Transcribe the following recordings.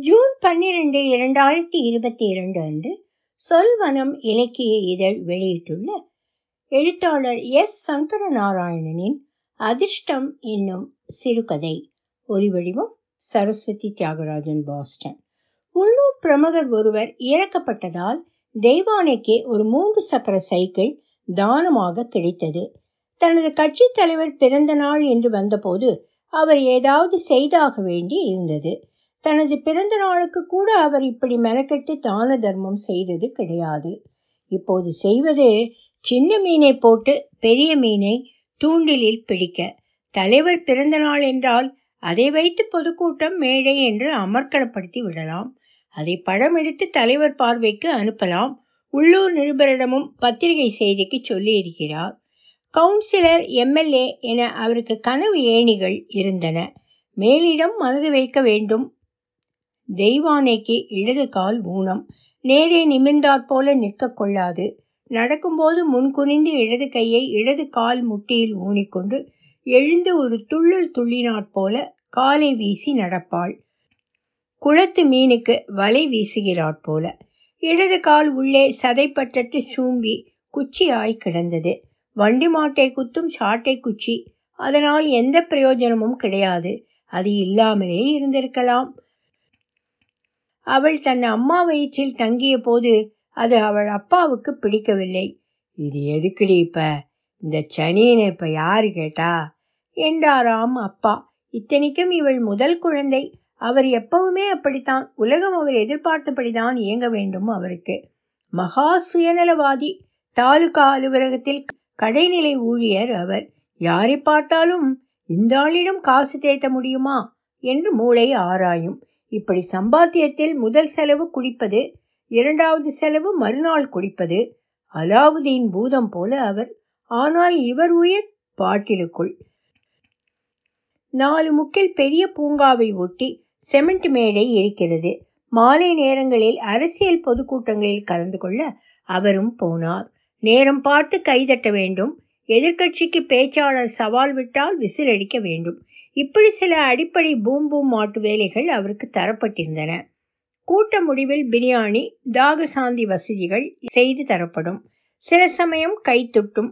June பன்னிரண்டு இரண்டாயிரத்தி இருபத்தி இரண்டு அன்று சொல்வனம் இலக்கிய இதழ் வெளியிட்டுள்ள எழுத்தாளர் எஸ். சங்கரநாராயணனின் அதிர்ஷ்டம் என்னும் சிறுகதை. ஒலிவடிவம் சரஸ்வதி தியாகராஜன் பாஸ்டன். உள்ளூர் பிரமுகர் ஒருவர் இறக்கப்பட்டதால் தெய்வானைக்கே ஒரு மூன்று சக்கர சைக்கிள் தானமாக கிடைத்தது. தனது கட்சித் தலைவர் பிறந்த நாள் என்று வந்தபோது அவர் ஏதாவது செய்தாக வேண்டி இருந்தது. தனது பிறந்த நாளுக்கு கூட அவர் இப்படி மெனக்கெட்டு தான தர்மம் செய்தது கிடையாது. இப்போது செய்வது சின்ன மீனை போட்டு பெரிய மீனை தூண்டிலில் பிடிக்க. தலைவர் பிறந்த நாள் என்றால் அதை வைத்து பொதுக்கூட்டம் மேடை என்று அமர்க்கணப்படுத்தி விடலாம். அதை படம் எடுத்து தலைவர் பார்வைக்கு அனுப்பலாம். உள்ளூர் நிருபரிடமும் பத்திரிகை செய்திக்கு சொல்லியிருக்கிறார். கவுன்சிலர் எம்எல்ஏ என அவருக்கு கனவு ஏணிகள் இருந்தன. மேலிடம் மனது வைக்க வேண்டும். தெய்வானைக்கு இடது கால் ஊனம். நேரே நிமிர்ந்தாற் போல நிற்க கொள்ளாது. நடக்கும்போது முன்குனிந்து இடது கையை இடது கால் முட்டியில் ஊனிக்கொண்டு எழுந்து ஒரு துள்ளல் துள்ளினாற் போல காலை வீசி நடப்பாள். குளத்து மீனுக்கு வலை வீசுகிறாற் போல. இடது கால் உள்ளே சதைப்பட்டட்டு சூம்பி குச்சியாய் கிடந்தது. வண்டி மாட்டை குத்தும் சாட்டை குச்சி. அதனால் எந்த பிரயோஜனமும் கிடையாது. அது இல்லாமலே இருந்திருக்கலாம். அவள் தன் அம்மா வயிற்றில் தங்கிய போது அது அவள் அப்பாவுக்கு பிடிக்கவில்லை. இது எதுக்குடி இப்ப? இந்த சனியனை இப்ப யாரு கேட்டா? என்றாராம் அப்பா. இத்தனைக்கும் இவள் முதல் குழந்தை. அவர் எப்பவுமே அப்படித்தான். உலகம் அவர் எதிர்பார்த்தபடிதான் இயங்க வேண்டும் அவருக்கு. மகா சுயநலவாதி. தாலுகா அலுவலகத்தில் கடைநிலை ஊழியர் அவர். யாரை பார்த்தாலும் இந்த ஆளிடம் காசு தேத்த முடியுமா? என்று மூளை ஆராயும். இப்படி சம்பாத்தியத்தில் முதல் செலவு குடிப்பது இரண்டாவது செலவு மறுநாள் குடிப்பது அலாவுதீன் பூதம் போல அவர் ஆனால் இவர் உயிர் பாட்டிலுக்குள். நாலு முக்கில் பெரிய பூங்காவை ஒட்டி செமெண்ட் மேடை இருக்கிறது. மாலை நேரங்களில் அரசியல் பொதுக்கூட்டங்களில் கலந்து கொள்ள அவரும் போனார். நேரம் பார்த்து கைதட்ட வேண்டும். எதிர்கட்சிக்கு பேச்சாளர் சவால் விட்டால் விசிலடிக்க வேண்டும். இப்படி சில அடிப்படை பூம் பூம் மாட்டு வேலைகள் அவருக்கு தரப்பட்டிருந்தன. கூட்ட முடிவில் பிரியாணி தாகசாந்தி வசதிகள் செய்து தரப்படும். சில சமயம் கைத்துட்டும்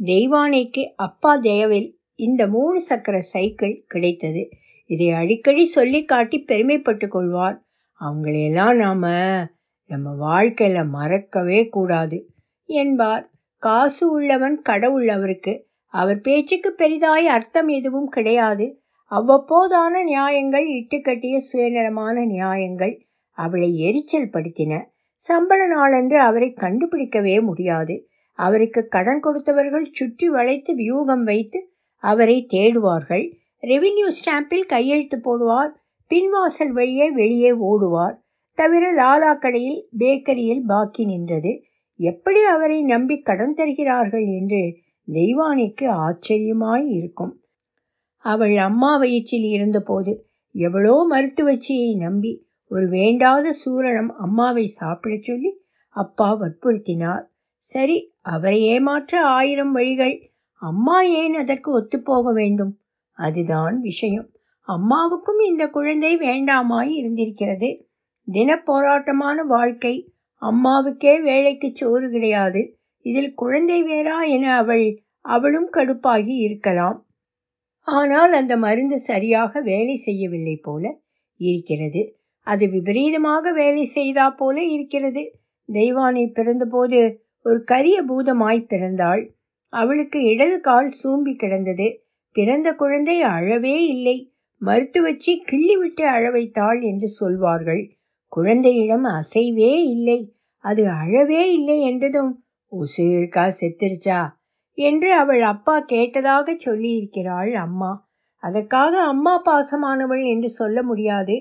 தெய்வானைக்கு அப்பா தயவில் இந்த மூணு சக்கர சைக்கிள் கிடைத்தது. இதை அடிக்கடி சொல்லி காட்டி பெருமைப்பட்டு கொள்வார். அவங்களையெல்லாம் நாம் நம்ம வாழ்க்கையில் மறக்கவே கூடாது என்பார். காசு உள்ளவன் கடவுள் அவருக்கு. அவர் பேச்சுக்கு பெரிதாய் அர்த்தம் எதுவும் கிடையாது. அவ்வப்போதான நியாயங்கள் இட்டுக்கட்டிய சுயநலமான நியாயங்கள் அவளை எரிச்சல் படுத்தின. சம்பள நாளன்று அவரை கண்டுபிடிக்கவே முடியாது. அவருக்கு கடன் கொடுத்தவர்கள் சுற்றி வளைத்து வியூகம் வைத்து அவரை தேடுவார்கள். ரெவின்யூ ஸ்டாம்பில் கையெழுத்து போடுவார். பின்வாசல் வழியே வெளியே ஓடுவார். தவிர லாலா கடையில் பேக்கரியில் பாக்கி நின்றது. எப்படி அவரை நம்பி கடன் தருகிறார்கள் என்று தெய்வானைக்கு ஆச்சரியமாய் இருக்கும். அவள் அம்மா வயிற்றில் இருந்தபோது எவ்வளோ மருத்துவச்சியை நம்பி ஒரு வேண்டாத சூரணம் அம்மாவை சாப்பிடச் சொல்லி அப்பா வற்புறுத்தினார். சரி அவரை ஏமாற்ற ஆயிரம் வழிகள். அம்மா ஏன் அதற்கு ஒத்துப்போக வேண்டும்? அதுதான் விஷயம். அம்மாவுக்கும் இந்த குழந்தை வேண்டாமாய் இருந்திருக்கிறது. தின போராட்டமான வாழ்க்கை. அம்மாவுக்கே வேலைக்கு சோறு கிடையாது. இதில் குழந்தை வேறா என அவள் அவளும் கடுப்பாகி இருக்கலாம். ஆனால் அந்த மருந்து சரியாக வேலை செய்யவில்லை போல இருக்கிறது. அது விபரீதமாக வேலை செய்தா போல இருக்கிறது. தெய்வானை பிறந்தபோது ஒரு கரிய பூதமாய் பிறந்தாள். அவளுக்கு இடது கால் சூம்பி கிடந்தது. பிறந்த குழந்தை அழவே இல்லை. மருத்துவச்சி கிள்ளிவிட்டு அழ வைத்தாள் என்று சொல்வார்கள். குழந்தையிடம் அசைவே இல்லை. அது அழவே இல்லை என்றதும் உசுருக்கா செத்துருச்சா? என்று அவள் அப்பா கேட்டதாக சொல்லியிருக்கிறாள் அம்மா. அதற்காக அம்மா பாசமானவள் என்று சொல்ல முடியாது.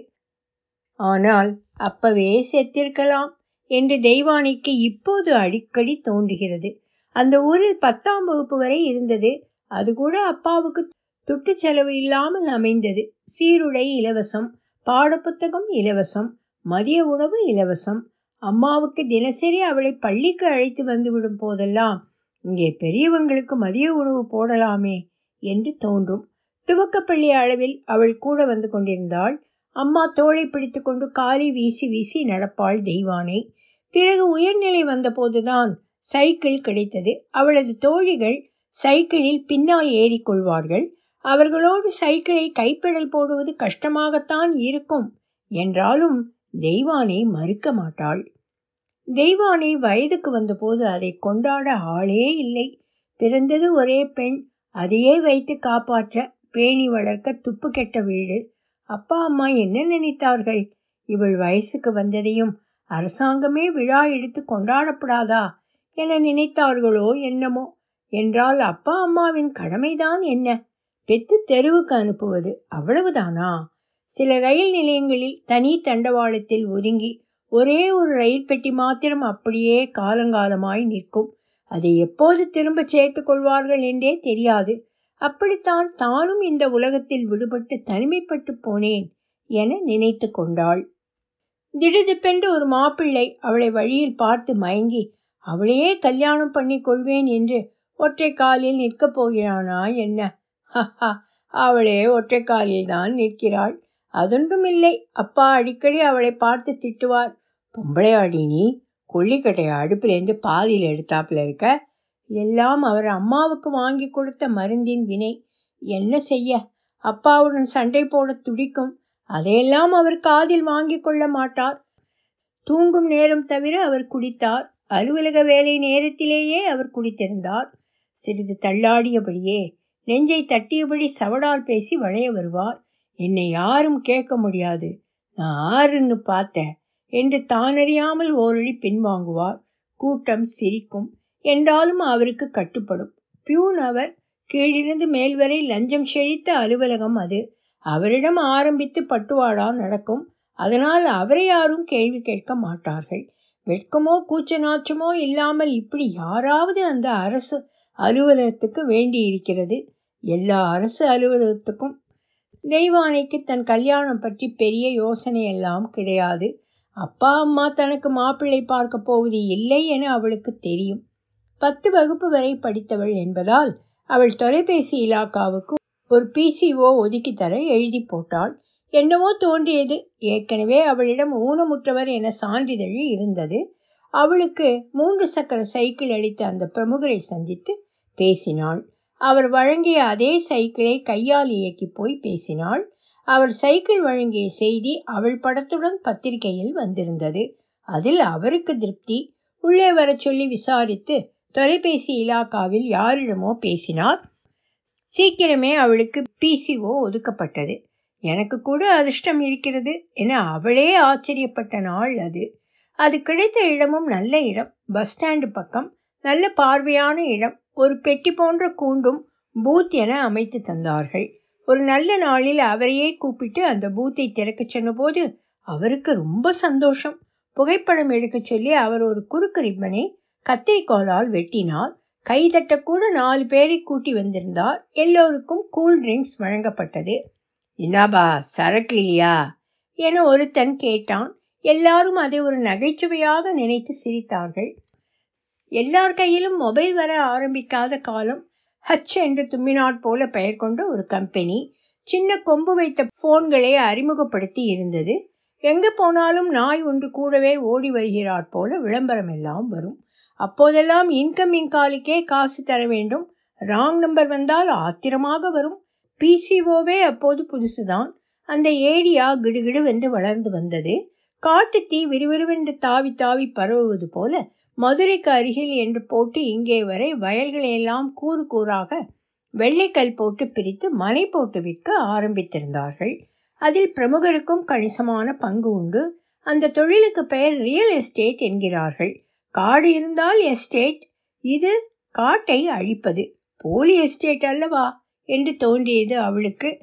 ஆனால் அப்பவே செத்திருக்கலாம் என்று தெய்வானிக்கு இப்போது அடிக்கடி தோன்றுகிறது. அந்த ஊரில் பத்தாம் வகுப்பு வரை இருந்தது. அது கூட அப்பாவுக்கு துட்டு செலவு இல்லாமல் அமைந்தது. சீருடை இலவசம் பாடப்புத்தகம் இலவசம் மதிய உணவு இலவசம் அம்மாவுக்கு தினசரி அவளை பள்ளிக்கு அழைத்து வந்துவிடும் போதெல்லாம் இங்கே பெரியவங்களுக்கு மதிய உணவு போடலாமே என்று தோன்றும். துவக்கப்பள்ளி அளவில் அவள் கூட வந்து கொண்டிருந்தாள். அம்மா தோளை பிடித்துக்கொண்டு காலி வீசி வீசி நடப்பாள் தெய்வானை. பிறகு உயர்நிலை வந்தபோதுதான் சைக்கிள் கிடைத்தது. அவளது தோழிகள் சைக்கிளில் பின்னால் ஏறிக்கொள்வார்கள் அவர்களோடு சைக்கிளை கைப்பெடல் போடுவது கஷ்டமாகத்தான் இருக்கும். என்றாலும் தெய்வானை மறுக்க மாட்டாள். தெய்வானை வயதுக்கு வந்தபோது அதை கொண்டாட ஆளே இல்லை. பிறந்தது ஒரே பெண் அதையே வைத்து காப்பாற்ற பேணி வளர்க்க துப்பு கெட்ட வீடு. அப்பா அம்மா என்ன நினைத்தார்கள்? இவள் வயசுக்கு வந்ததையும் அரசாங்கமே விழா எடுத்து கொண்டாடப்படாதா என நினைத்தார்களோ என்னமோ? என்றால் அப்பா அம்மாவின் கடமைதான் என்ன? பெத்து தெருவுக்கு அனுப்புவது அவ்வளவுதானா? சில ரயில் நிலையங்களில் தனி தண்டவாளத்தில் ஒதுங்கி ஒரே ஒரு ரயில் பெட்டி மாத்திரம் அப்படியே காலங்காலமாய் நிற்கும். அதை எப்போது திரும்ப சேர்த்து கொள்வார்கள் என்றே தெரியாது. அப்படித்தான் தானும் இந்த உலகத்தில் விடுபட்டு தனிமைப்பட்டு போனேன் என நினைத்து கொண்டாள். திடுதிப்பென்று ஒரு மாப்பிள்ளை அவளை வழியில் பார்த்து மயங்கி அவளையே கல்யாணம் பண்ணி கொள்வேன் என்று ஒற்றை காலில் நிற்கப் போகிறானா என்ன? ஹஹா அவளே ஒற்றை காலில் தான் நிற்கிறாள். அதொன்றும் இல்லை அப்பா அடிக்கடி அவளை பார்த்து திட்டுவார். பொம்பளையாடி நீ. கொள்ளிக்கட்டையை அடுப்பிலேருந்து பாதியில் எடுத்தாப்புல இருக்க. எல்லாம் அவர் அம்மாவுக்கு வாங்கி கொடுத்த மருந்தின் வினை. என்ன செய்ய? அப்பாவுடன் சண்டை போட துடிக்கும். அதையெல்லாம் அவர் காதில் வாங்கி கொள்ள மாட்டார். தூங்கும் நேரம் தவிர அவர் குடித்தார். அலுவலக வேலை நேரத்திலேயே அவர் குடித்திருந்தார். சிறிது தள்ளாடியபடியே நெஞ்சை தட்டியபடி சவடால் பேசி வளைய வருவார். என்னை யாரும் கேட்க முடியாது. நான் ஆறுன்னு பார்த்தேன் என்று தானறியாமல் ஓரடி பின்வாங்குவார். கூட்டம் சிரிக்கும். என்றாலும் அவருக்கு கட்டுப்படும். பியூன் அவர் கீழிருந்து மேல் வரை லஞ்சம் செழித்த அலுவலகம் அது. அவரிடம் ஆரம்பித்து பட்டுவாடா நடக்கும். அதனால் அவரை யாரும் கேள்வி கேட்க மாட்டார்கள். வெட்கமோ கூச்ச நாச்சமோ இல்லாமல் இப்படி யாராவது அந்த அரசு அலுவலகத்துக்கு வேண்டி இருக்கிறது எல்லா அரசு அலுவலகத்துக்கும் தெய்வானைக்கு தன் கல்யாணம் பற்றி பெரிய யோசனை எல்லாம் கிடையாது. அப்பா அம்மா தனக்கு மாப்பிள்ளை பார்க்க போவது இல்லை என அவளுக்கு தெரியும். பத்து வகுப்பு வரை படித்தவள் என்பதால் அவள் தொலைபேசி இலாக்காவுக்கு ஒரு பிசிஓ ஒதுக்கி தர எழுதி போட்டாள். என்னவோ தோன்றியது. ஏற்கனவே அவளிடம் ஊனமுற்றவர் என சான்றிதழ் இருந்தது. அவளுக்கு மூன்று சக்கர சைக்கிள் அளித்த அந்த பிரமுகரை சந்தித்து பேசினாள். அவர் வழங்கிய அதே சைக்கிளை கையால் இயக்கி போய் பேசினாள். அவர் சைக்கிள் வழங்கிய செய்தி அவள் படத்துடன் பத்திரிகையில் வந்திருந்தது. அதில் அவருக்கு திருப்தி. உள்ளே வரச் சொல்லி விசாரித்து தொலைபேசி இலாக்காவில் யாரிடமோ பேசினார். சீக்கிரமே அவளுக்கு பிசிஓ ஒதுக்கப்பட்டது. எனக்கு கூட அதிர்ஷ்டம் இருக்கிறது என அவளே ஆச்சரியப்பட்ட நாள் அது. அது கிடைத்த இடமும் நல்ல இடம். பஸ் ஸ்டாண்டு பக்கம். நல்ல பார்வையான இடம். ஒரு பெட்டி போன்ற கூண்டும் பூத் என அமைத்து தந்தார்கள். ஒரு நல்ல நாளில் அவரையே கூப்பிட்டு அந்த பூத்தை திறக்கச் சொன்னபோது அவருக்கு ரொம்ப சந்தோஷம். புகைப்படம் எடுக்கச் சொல்லி அவர் ஒரு குறுக்கு ரிப்பனை கத்திரிக்கோலால் வெட்டினார் கைதட்டக்கூட நாலு பேரை கூட்டி வந்திருந்தார். எல்லோருக்கும் கூல் ட்ரிங்க்ஸ் வழங்கப்பட்டது. இன்னாபா சரக்கு இல்லையா? என ஒருத்தன் கேட்டான். எல்லாரும் அதை ஒரு நகைச்சுவையாக நினைத்து சிரித்தார்கள். எல்லார் கையிலும் மொபைல் வர ஆரம்பிக்காத காலம் ஹச் என்று தும்மினாட் போல பெயர் கொண்ட ஒரு கம்பெனி. சின்ன கொம்பு வைத்த போன்களை அறிமுகப்படுத்தி இருந்தது. எங்கே போனாலும் நாய் ஒன்று கூடவே ஓடி வருகிறாற் போல விளம்பரம் எல்லாம் வரும். அப்போதெல்லாம் இன்கமிங் காலுக்கே காசு தர வேண்டும். ராங் நம்பர் வந்தால் ஆத்திரமாக வரும். பிசிஓவே அப்போது புதுசுதான். அந்த ஏரியா கிடுகிடுவென்று வளர்ந்து வந்தது. காட்டு தீ விறுவிறுவென்று தாவி தாவி பரவுவது போல மதுரைக்கு அருகில் என்று போட்டு இங்கே வரை வயல்களையெல்லாம் கூறு கூறாக வெள்ளைக்கல் போட்டு பிரித்து மலை போட்டு விற்க ஆரம்பித்திருந்தார்கள். அதில் பிரமுகருக்கும் கணிசமான பங்கு உண்டு. அந்த தொழிலுக்கு பெயர் ரியல் எஸ்டேட் என்கிறார்கள். காடு இருந்தால் எஸ்டேட் இது காட்டை அழிப்பது. போலி எஸ்டேட் அல்லவா? என்று தோன்றியது அவளுக்கு.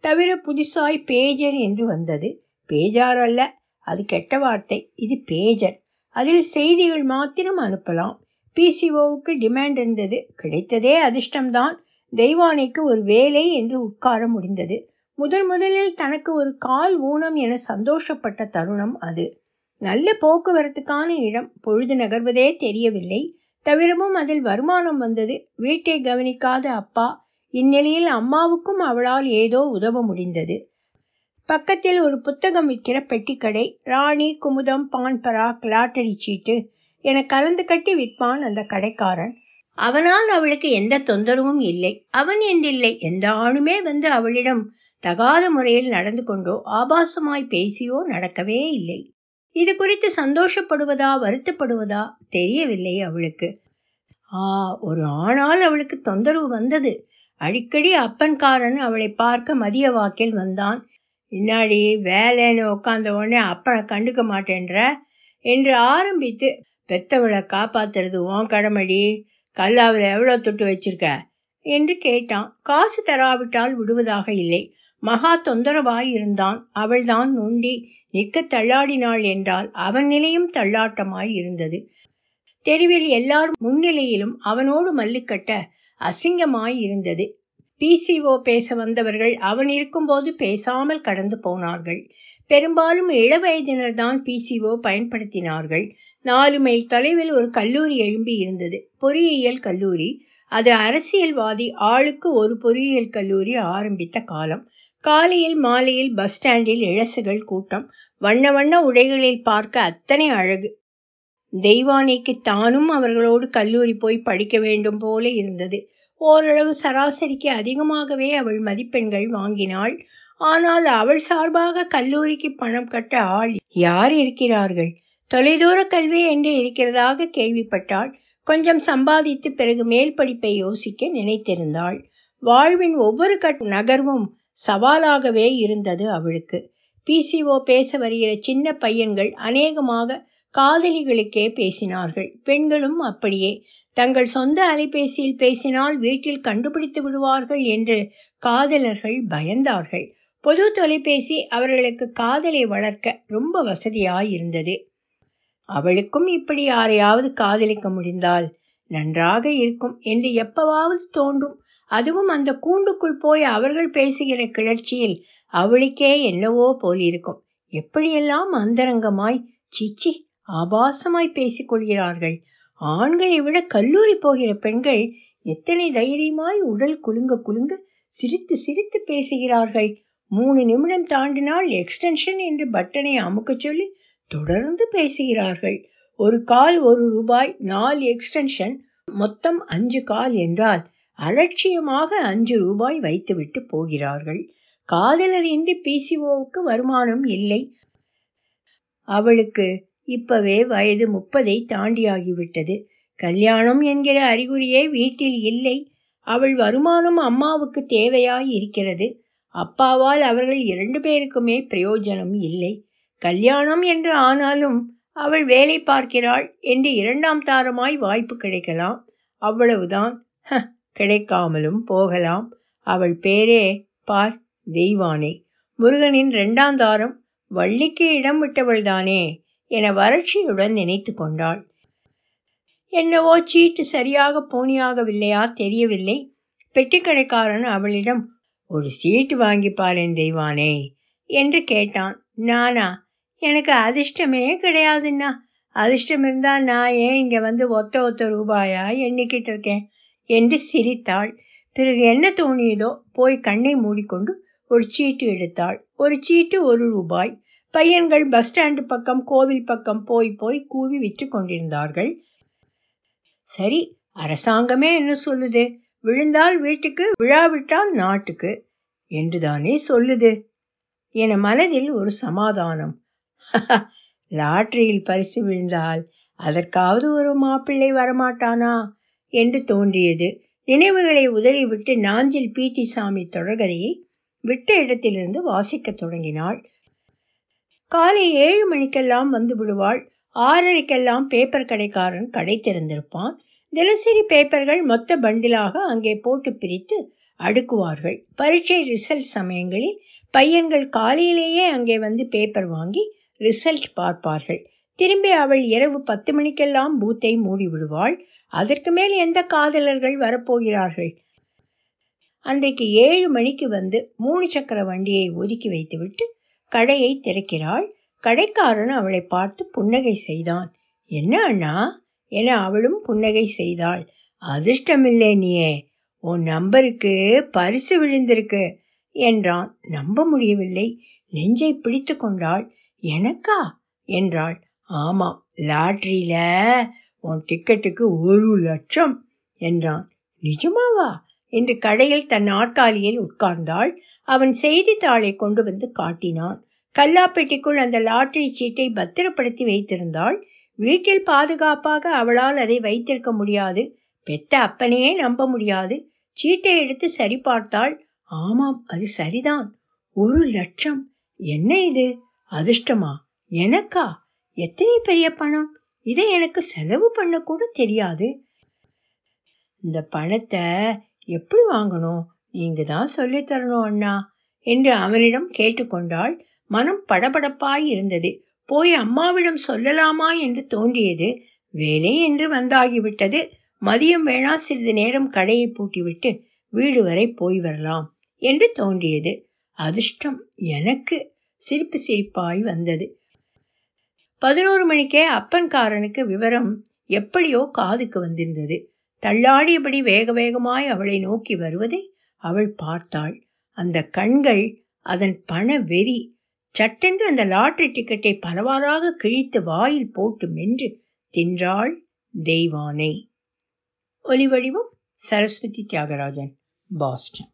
தவிர புதுசாய் பேஜர் என்று வந்தது. பேஜார் அல்ல அது கெட்ட வார்த்தை. இது பேஜர். அதில் செய்திகள் மாத்திரம் அனுப்பலாம். பிசிஓவுக்கு டிமாண்ட் இருந்தது. கிடைத்ததே அதிர்ஷ்டம்தான். தெய்வானைக்கு ஒரு வேலை என்று உட்கார முடிந்தது. முதன் முதலில் தனக்கு ஒரு கால் ஊனம் என சந்தோஷப்பட்ட தருணம் அது. நல்ல போக்குவரத்துக்கான இடம். பொழுது நகர்வதே தெரியவில்லை. தவிரவும் அதில் வருமானம் வந்தது. வீட்டை கவனிக்காத அப்பா. இந்நிலையில் அம்மாவுக்கும் அவளால் ஏதோ உதவ முடிந்தது. பக்கத்தில் ஒரு புத்தகம் விற்கிற பெட்டிக்கடை ராணி குமுதம் பான் பராக் லாட்டரி சீட்டு என கலந்து கட்டி விற்பான் அந்த கடைக்காரன். அவனால் அவளுக்கு எந்த தொந்தரவும் இல்லை. அவன் என்றில்லை. எந்த ஆணுமே வந்து அவளிடம் தகாத முறையில் நடந்து கொண்டோ ஆபாசமாய் பேசியோ நடக்கவே இல்லை. இது குறித்து சந்தோஷப்படுவதா வருத்தப்படுவதா தெரியவில்லை அவளுக்கு. ஆ ஒரு ஆணால் அவளுக்கு தொந்தரவு வந்தது. அடிக்கடி அப்பன்காரன் அவளை பார்க்க மதிய வாக்கில் வந்தான். இன்னாடி வேலைன்னு உட்காந்த உடனே அப்பனை கண்டுக்க மாட்டேன்ற என்று ஆரம்பித்து பெத்தவளை காப்பாத்துறது உன் கடமடி. கல்லாவில் எவ்வளோ தொட்டு வச்சிருக்க? என்று கேட்டான். காசு தராவிட்டால் விடுவதாக இல்லை. மகா தொந்தரவாய் இருந்தான். அவள்தான் நொண்டி நிற்க தள்ளாடினாள் என்றால் அவன் நிலையும் தள்ளாட்டமாய் இருந்தது. தெருவில் எல்லார் முன்னிலையிலும் அவனோடு மல்லுக்கட்ட அசிங்கமாய் இருந்தது. பிசிஓ பேச வந்தவர்கள் அவன் இருக்கும்போது பேசாமல் கடந்து போனார்கள். பெரும்பாலும் இளவயதினர் தான் பிசிஓ பயன்படுத்தினார்கள். நாலு மைல் தொலைவில் ஒரு கல்லூரி எழும்பி இருந்தது. பொறியியல் கல்லூரி. அது அரசியல்வாதி ஆளுக்கு ஒரு பொறியியல் கல்லூரி ஆரம்பித்த காலம். காலையில் மாலையில் பஸ் ஸ்டாண்டில் இழசுகள் கூட்டம். வண்ண வண்ண உடைகளில் பார்க்க அத்தனை அழகு. தெய்வானைக்கு தானும் அவர்களோடு கல்லூரி போய் படிக்க வேண்டும் போல இருந்தது. ஓரளவு சராசரிக்கு அதிகமாகவே அவள் மதிப்பெண்கள் வாங்கினாள். ஆனால் அவள் சார்பாக கல்லூரிக்கு பணம் கட்ட ஆள் யார் இருக்கிறார்கள்? தொலைதூர கல்வி என்று இருக்கிறதாக கேள்விப்பட்டாள். கொஞ்சம் சம்பாதித்து பிறகு மேல் படிப்பை யோசிக்க நினைத்திருந்தாள். வாழ்வின் ஒவ்வொரு கட் நகர்வும் சவாலாகவே இருந்தது அவளுக்கு. பிசிஓ பேச வருகிற சின்ன பையன்கள் அநேகமாக காதலிகளுக்கே பேசினார்கள். பெண்களும் அப்படியே. தங்கள் சொந்த அலைபேசியில் பேசினால் வீட்டில் கண்டுபிடித்து விடுவார்கள் என்று காதலர்கள் பயந்தார்கள். பொது தொலைபேசி அவர்களுக்கு காதலை வளர்க்க ரொம்ப வசதியாயிருந்தது. அவளுக்கும் இப்படி யாரையாவது காதலிக்க முடிந்தால் நன்றாக இருக்கும் என்று எப்பவாவது தோன்றும். அதுவும் அந்த கூண்டுக்குள் போய் அவர்கள் பேசுகிற கிளர்ச்சியில் அவளுக்கே என்னவோ போலிருக்கும். எப்படியெல்லாம் அந்தரங்கமாய் சிச்சி ஆபாசமாய் பேசிக்கொள்கிறார்கள். ஆண்களை விட கல்லூரி போகிற பெண்கள் எத்தனை தைரியமாய் உடல் குலுங்க குலுங்க சிரித்து சிரித்து பேசுகிறார்கள். மூணு நிமிடம் தாண்டினால் எக்ஸ்டென்ஷன் என்று பட்டனை அமுக்கச் சொல்லி தொடர்ந்து பேசுகிறார்கள். ஒரு கால் ஒரு ரூபாய் நாலு எக்ஸ்டென்ஷன் மொத்தம் அஞ்சு கால் என்றால் அலட்சியமாக அஞ்சு ரூபாய் வைத்துவிட்டு போகிறார்கள். காதலர் இன்றி பிசிஓவுக்கு வருமானம் இல்லை. அவளுக்கு இப்பவே வயது முப்பதை தாண்டியாகிவிட்டது. கல்யாணம் என்கிற அறிகுறியே வீட்டில் இல்லை. அவள் வருமானம் அம்மாவுக்கு தேவையாய் இருக்கிறது அப்பாவால் அவர்கள் இரண்டு பேருக்குமே பிரயோஜனம் இல்லை. கல்யாணம் என்று ஆனாலும் அவள் வேலை பார்க்கிறாள் என்று இரண்டாம் தாரமாய் வாய்ப்பு கிடைக்கலாம். அவ்வளவுதான். கிடைக்காமலும் போகலாம். அவள் பேரே பார் தெய்வானே. முருகனின் இரண்டாம் தாரம் வள்ளிக்கு இடம் விட்டவள்தானே. என வறட்சியுடன் நினைத்து கொண்டாள். என்னவோ சீட்டு சரியாக போனியாகவில்லையா தெரியவில்லை. பெட்டிக்கடைக்காரன் அவளிடம் ஒரு சீட்டு வாங்கிப்பாரேன் தெய்வானே என்று கேட்டான். நானா? எனக்கு அதிர்ஷ்டமே கிடையாதுன்னா அதிர்ஷ்டம் இருந்தால் நான் ஏன் இங்கே வந்து ஒத்த ஒத்த ரூபாயா எண்ணிக்கிட்டு இருக்கேன்? என்று சிரித்தாள். பிறகு என்ன தோணியதோ போய் கண்ணை மூடிக்கொண்டு ஒரு சீட்டு எடுத்தாள். ஒரு சீட்டு ஒரு ரூபாய். பையன்கள் பஸ் ஸ்டாண்டு பக்கம் கோவில் பக்கம் போய் போய் கூவி விற்று கொண்டிருந்தார்கள். சரி அரசாங்கமே என்ன சொல்லுது? விழுந்தால் வீட்டுக்கு விழாவிட்டால் நாட்டுக்கு என்றுதானே சொல்லுது? என மனதில் ஒரு சமாதானம். லாட்டரியில் பரிசு விழுந்தால் அதற்காவது ஒரு மாப்பிள்ளை வரமாட்டானா? என்று தோன்றியது. நினைவுகளை உதறிவிட்டு நாஞ்சில் பீட்டி சாமி தொடர்கதையை விட்ட இடத்திலிருந்து வாசிக்கத் தொடங்கினாள். காலை ஏழு மணிக்கெல்லாம் வந்து விடுவாள். ஆறரைக்கெல்லாம் பேப்பர் கடைக்காரன் கடை திறந்திருப்பான். தினசரி பேப்பர்கள் மொத்த பண்டிலாக அங்கே போட்டு பிரித்து அடுக்குவார்கள். பரீட்சை ரிசல்ட் சமயங்களில் பையன்கள் காலையிலேயே அங்கே வந்து பேப்பர் வாங்கி ரிசல்ட் பார்ப்பார்கள். திரும்பி அவள் இரவு பத்து மணிக்கெல்லாம் பூத்தை மூடி விடுவாள். அதற்கு மேல் எந்த காதலர்கள் வரப்போகிறார்கள்? அன்றைக்கு ஏழு மணிக்கு வந்து மூணு சக்கர வண்டியை ஒதுக்கி வைத்துவிட்டு கடையை திறக்கிறாள். கடைக்காரன் அவளை பார்த்து புன்னகை செய்தான். என்ன அண்ணா? என அவளும் புன்னகை செய்தாள். அதிர்ஷ்டமில்லை நீயே. உன் நம்பருக்கு பரிசு விழுந்திருக்கு என்றான். நம்ப முடியவில்லை. நெஞ்சை பிடித்து கொண்டாள். எனக்கா? என்றாள். ஆமாம். லாட்ரியில உன் டிக்கெட்டுக்கு ஒரு லட்சம் என்றான். நிஜமாவா? என்று கடையில் தன் நாற்காலியில் உட்கார்ந்தாள். அவன் செய்தித்தாளை கொண்டு வந்து காட்டினான். கல்லாப்பெட்டிக்குள் அந்த லாட்டரி சீட்டை பத்திரப்படுத்தி வைத்திருந்தாள். வீட்டில் பாதுகாப்பாக அவளால் அதை வைத்திருக்க முடியாது. பெத்த அப்பனையே நம்ப முடியாது. சீட்டை எடுத்து சரி பார்த்தாள் ஆமாம் அது சரிதான். ஒரு லட்சம். என்ன இது? அதிர்ஷ்டமா? எனக்கா? எத்தனை பெரிய பணம்? இதை எனக்கு செலவு பண்ண கூட தெரியாது. இந்த பணத்தை எப்படி வாங்கணும்? நீங்க தான் சொல்லி தரணும் அண்ணா என்று அவனிடம் கேட்டுக்கொண்டாள் மனம் படபடப்பாய் இருந்தது. போய் அம்மாவிடம் சொல்லலாமா என்று தோன்றியது. வேலை என்று வந்தாகிவிட்டது. மதியம் வேணா சிறிது நேரம் கடையை பூட்டிவிட்டு வீடு வரை போய் வரலாம் என்று தோன்றியது. அதிர்ஷ்டம் எனக்கு சிரிப்பு சிரிப்பாய் வந்தது. பதினோரு மணிக்கே அப்பன்காரனுக்கு விவரம் எப்படியோ காதுக்கு வந்திருந்தது. தள்ளாடியபடி வேக வேகமாய் அவளை நோக்கி வருவதை அவள் பார்த்தாள். அந்த கண்கள் அதன் பண வெறி சட்டென்று அந்த லாட்ரி டிக்கெட்டை பலவாறாக கிழித்து வாயில் போட்டு மென்று தின்றாள் தெய்வானை. ஒலிவடிவம் சரஸ்வதி தியாகராஜன் பாஸ்டன்.